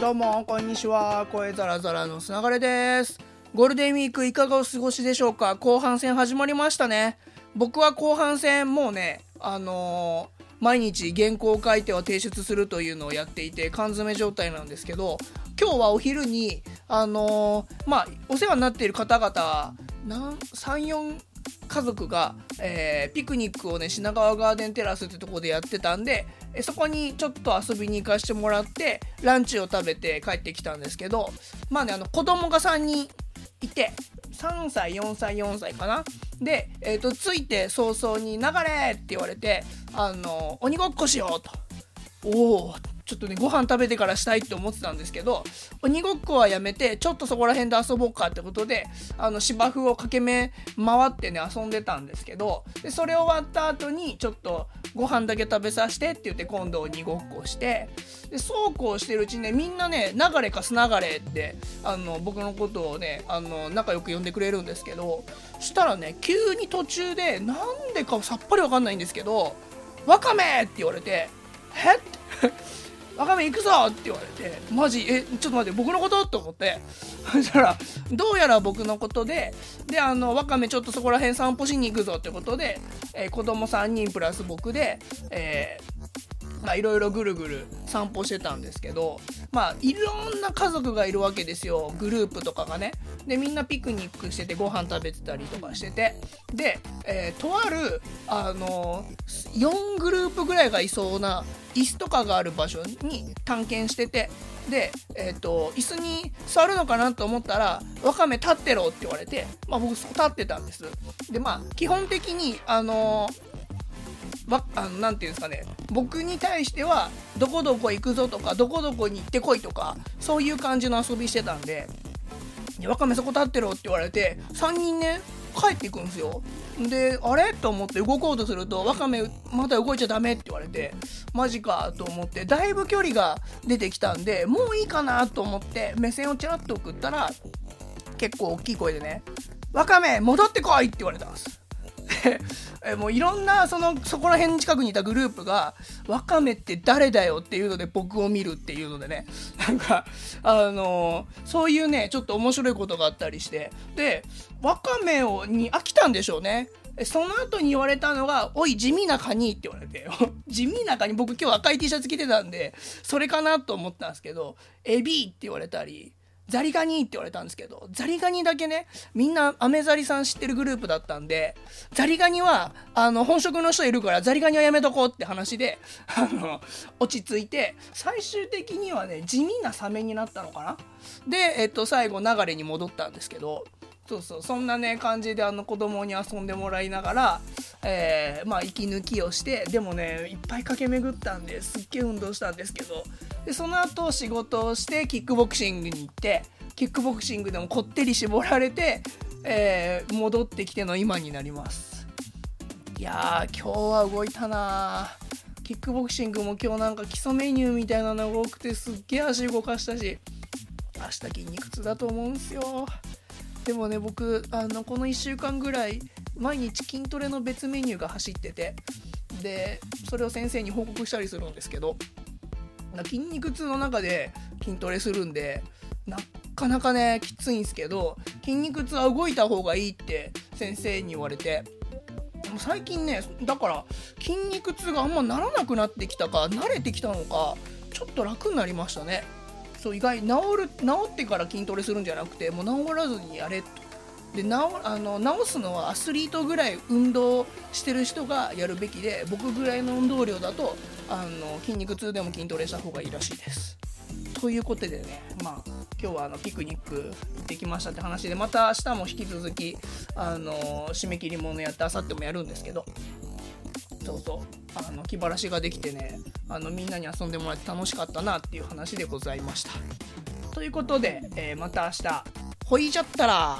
どうもこんにちは。声ザラザラのつながれです。ゴールデンウィークいかがお過ごしでしょうか？後半戦始まりましたね。僕は後半戦もうねあのー、毎日原稿書いては提出するというのをやっていて缶詰状態なんですけど今日はお昼にあのー、まあお世話になっている方々34家族が、えー、ピクニックをね品川ガーデンテラスってとこでやってたんでそこにちょっと遊びに行かしてもらってランチを食べて帰ってきたんですけどまあねあの子供が3人いて3歳4歳4歳かな？で、えーと、ついて早々に「流れ!」って言われて「あの鬼ごっこしよう」と。おおってちょっとねご飯食べてからしたいって思ってたんですけど鬼ごっこはやめてちょっとそこら辺で遊ぼうかってことであの芝生を駆け目回ってね遊んでたんですけどでそれ終わった後にちょっとご飯だけ食べさせてって言って今度鬼ごっこしてでそうこうしてるうちにねみんなね流れかす流れってあの僕のことをねあの仲良く呼んでくれるんですけどしたらね急に途中でなんでかさっぱりわかんないんですけど「わかめ!」って言われて「えっ?」め行くぞ！って言われて、マジ、え、ちょっと待って、僕のこと？と思って、そしたら、どうやら僕のことで、で、あの、わかめちょっとそこら辺散歩しに行くぞってことで、えー、子供3人プラス僕で、えーまあいろいろぐるぐる散歩してたんですけどまあいろんな家族がいるわけですよ。グループとかがね。でみんなピクニックしててご飯食べてたりとかしてて。で、えー、とあるあの4グループぐらいがいそうな椅子とかがある場所に探検しててで、えーと、椅子に座るのかなと思ったら「わかめ立ってろ」って言われて、まあ、僕立ってたんです。でまあ基本的にあのーばあのなていうんですかね。僕に対してはどこどこ行くぞとかどこどこに行ってこいとかそういう感じの遊びしてたんで「わかめそこ立ってろ」って言われて3人ね帰っていくんですよであれ？と思って動こうとすると「ワカメまた動いちゃダメ」って言われてマジかと思ってだいぶ距離が出てきたんでもういいかなと思って目線をちらっと送ったら結構大きい声でね「ワカメ戻ってこい!」って言われたんですえもういろんなそのそこら辺近くにいたグループが「ワカメって誰だよ」っていうので僕を見るっていうのでね。なんかあのー、そういうねちょっと面白いことがあったりして。でワカメをに飽きたんでしょうね。その後に言われたのが「おい地味なカニ」って言われて。地味なカニ僕今日赤い T シャツ着てたんでそれかなと思ったんですけど「エビ」って言われたりザリガニって言われたんですけど、ザリガニだけね、みんなアメザリさん知ってるグループだったんで、ザリガニは、あの、本職の人いるから、ザリガニはやめとこうって話で、あの、落ち着いて、最終的にはね、地味なサメになったのかな？で、えっと、最後、流れに戻ったんですけど、そうそうそんなね感じであの子供に遊んでもらいながら、えー、まあ息抜きをしてでもねいっぱい駆け巡ったんですっげえ運動したんですけどでその後仕事をしてキックボクシングに行ってキックボクシングでもこってり絞られて、えー、戻ってきての今になります。いやー今日は動いたなキックボクシングも今日なんか基礎メニューみたいなのが多くてすっげえ足動かしたし明日筋肉痛だと思うんすよ。でもね僕あのこの1週間ぐらい毎日筋トレの別メニューが走っててでそれを先生に報告したりするんですけど筋肉痛の中で筋トレするんでなかなかねきついんですけど筋肉痛は動いた方がいいって先生に言われて。最近ねだから筋肉痛があんまならなくなってきたか慣れてきたのかちょっと楽になりましたね。そう意外治る治ってから筋トレするんじゃなくてもう治らずにやれと。で治あの治すのはアスリートぐらい運動してる人がやるべきで僕ぐらいの運動量だとあの筋肉痛でも筋トレした方がいいらしいです。ということでね、まあ、今日はあのピクニック行ってきましたって話でまた明日も引き続きあの締め切りものやってあさってもやるんですけどそうそうあの気晴らしができてねあのみんなに遊んでもらって楽しかったなっていう話でございましたということで、えー、また明日ほいじゃったら